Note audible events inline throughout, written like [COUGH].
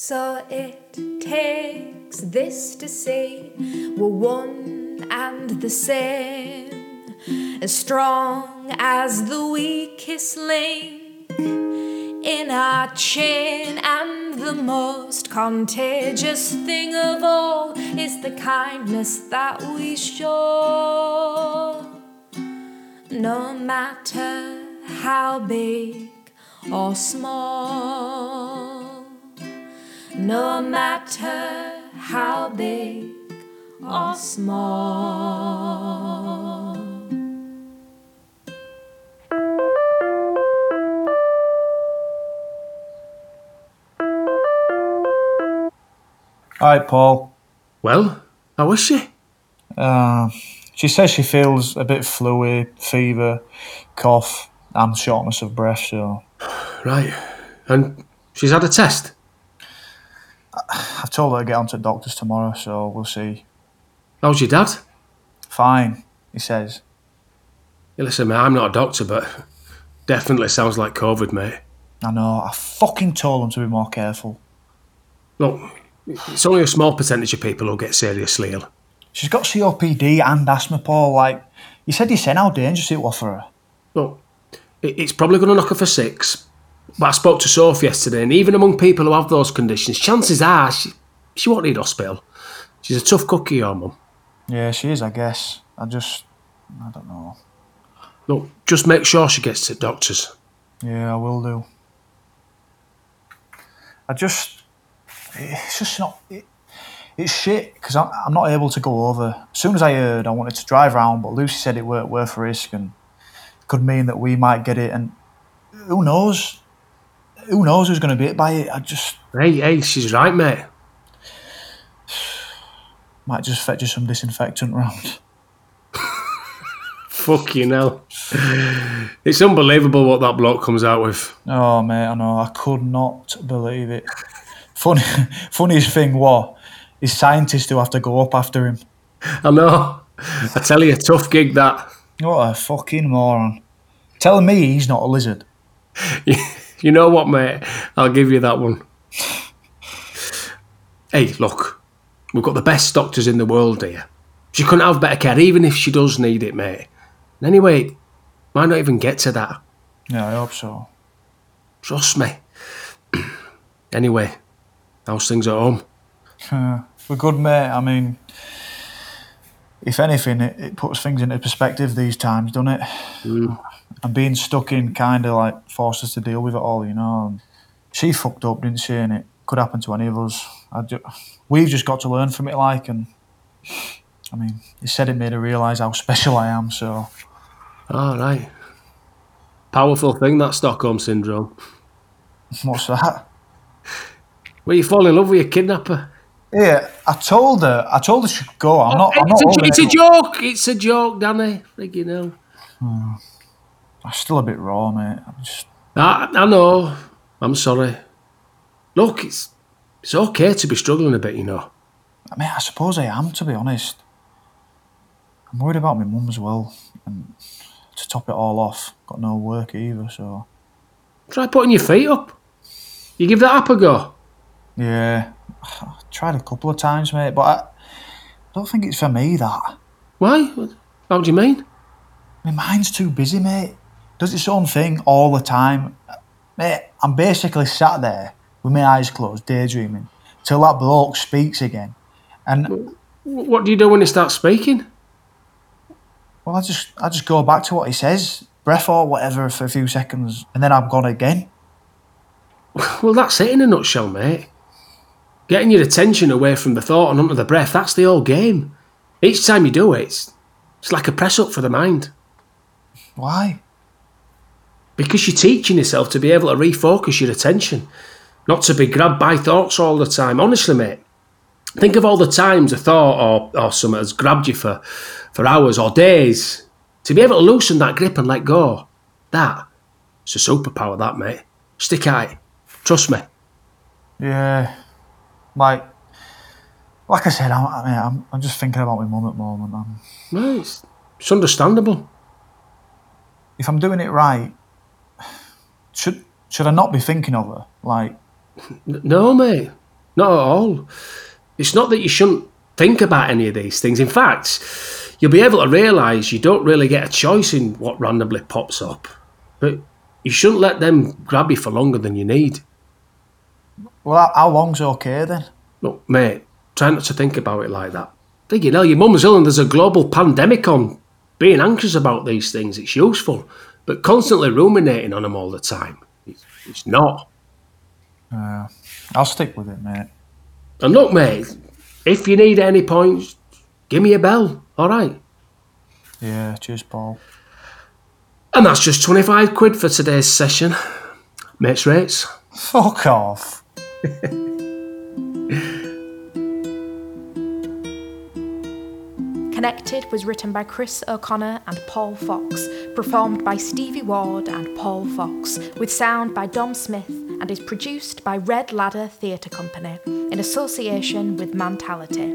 So it takes this to say we're one and the same, as strong as the weakest link in our chain, and the most contagious thing of all is the kindness that we show. No matter how big or small no matter how big or small. All right, Paul. Well, how is she? Uh, she says she feels a bit fluey, fever, cough, and shortness of breath. So [SIGHS] Right. And she's had a test? [SIGHS] I've told her to get on to doctors tomorrow. So we'll see. How's your dad? Fine, he says. Yeah, listen, mate, I'm not a doctor, but [LAUGHS] definitely sounds like COVID, mate. I know. I fucking told him to be more careful. Look, it's only a small percentage of people who get seriously ill. She's got COPD and asthma, Paul. Like you said, you said how dangerous it was for her. Look, it's probably going to knock her for six. But I spoke to Sophie yesterday, and even among people who have those conditions, chances are she, she won't need hospital. She's a tough cookie, your mum. Yeah, she is. I guess. I just, I don't know. Look, just make sure she gets to doctors. Yeah, I will do. I just, it's just not. It, it's shit because I'm, I'm not able to go over. As soon as I heard, I wanted to drive round, but Lucy said it weren't worth risk and could mean that we might get it. And who knows? Who knows who's going to be hit by it? I just Hey, hey, she's right, mate. might just fetch you some disinfectant round. [LAUGHS] Fuck you hell. It's unbelievable what that bloke comes out with. Oh mate, I know. I could not believe it. Funny, [LAUGHS] funniest thing was, is scientists who have to go up after him. I know. I tell you, a tough gig that. What a fucking moron. Telling me he's not a lizard. [LAUGHS] You know what, mate? I'll give you that one. Hey, look, we've got the best doctors in the world here. She couldn't have better care, even if she does need it, mate. And anyway, might not even get to that. Yeah, I hope so. Trust me. [CLEARS THROAT] anyway, how's things at home? Uh, [LAUGHS] we're good, mate. I mean, if anything, it, it puts things into perspective these times, doesn't it? Mm. And being stuck in kind of like forced us to deal with it all, you know. And she fucked up, didn't she? And it could happen to any of us. I ju- we've just got to learn from it, like, and I mean, he said it made her realise how special I am, so All right. Powerful thing, that Stockholm syndrome. what's that? Where you fall in love with your kidnapper. Yeah, I told her. I told her she could go. I'm not. I'm not It's a, it's a joke. It's a joke, Danny. Friggin' hell. Hmm. I'm still a bit raw, mate. I'm just. I, I know. I'm sorry. Look, it's it's okay to be struggling a bit, you know. I mean, I suppose I am, to be honest. I'm worried about my mum as well, and to top it all off, got no work either. So Try putting your feet up. You give that up a go. yeah, tried a couple of times, mate, but I don't think it's for me. That Why? How do you mean? my mind's too busy, mate. Does its own thing all the time, mate. I'm basically sat there with my eyes closed, daydreaming, till that bloke speaks again, and What do you do when he starts speaking? Well, I just I just go back to what he says, breath or whatever, for a few seconds, and then I'm gone again. [LAUGHS] Well, that's it in a nutshell, mate. Getting your attention away from the thought and onto the breath, that's the whole game. Each time you do it, it's, it's like a press up for the mind. Why? Because you're teaching yourself to be able to refocus your attention, not to be grabbed by thoughts all the time. Honestly, mate, think of all the times a thought or, or something has grabbed you for, for hours or days. To be able to loosen that grip and let go, that, it's a superpower, that, mate. Stick at it. Trust me. Yeah, like like I said, I'm I mean, I'm, I'm just thinking about my mum at the moment. Um No, it's, it's understandable. if I'm doing it right, should should I not be thinking of her? Like, No, mate. Not at all. It's not that you shouldn't think about any of these things. In fact, you'll be able to realise you don't really get a choice in what randomly pops up. But you shouldn't let them grab you for longer than you need. Well, how, long's okay then? Look, mate, try not to think about it like that. Think you know, your mum's ill and there's a global pandemic on. Being anxious about these things, it's useful. But constantly ruminating on them all the time, it's, it's not. Uh, I'll stick with it, mate. And look, mate, if you need any points, give me a bell, all right? Yeah, cheers, Paul. And that's just 25 quid for today's session. Mates rates. Fuck off. [LAUGHS] Connected was written by Chris O'Connor and Paul Fox, performed by Stevie Ward and Paul Fox, with sound by Dom Smith, and is produced by Red Ladder Theatre Company in association with Mantality.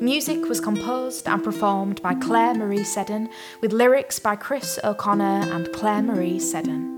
Music was composed and performed by Claire Marie Seddon, with lyrics by Chris O'Connor and Claire Marie Seddon.